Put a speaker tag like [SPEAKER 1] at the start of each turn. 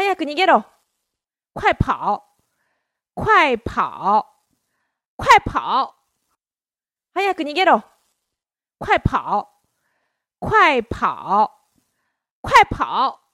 [SPEAKER 1] 哎呀，赶紧 get 快跑，快跑，快跑！哎呀，赶紧 get 快跑，快跑，快跑！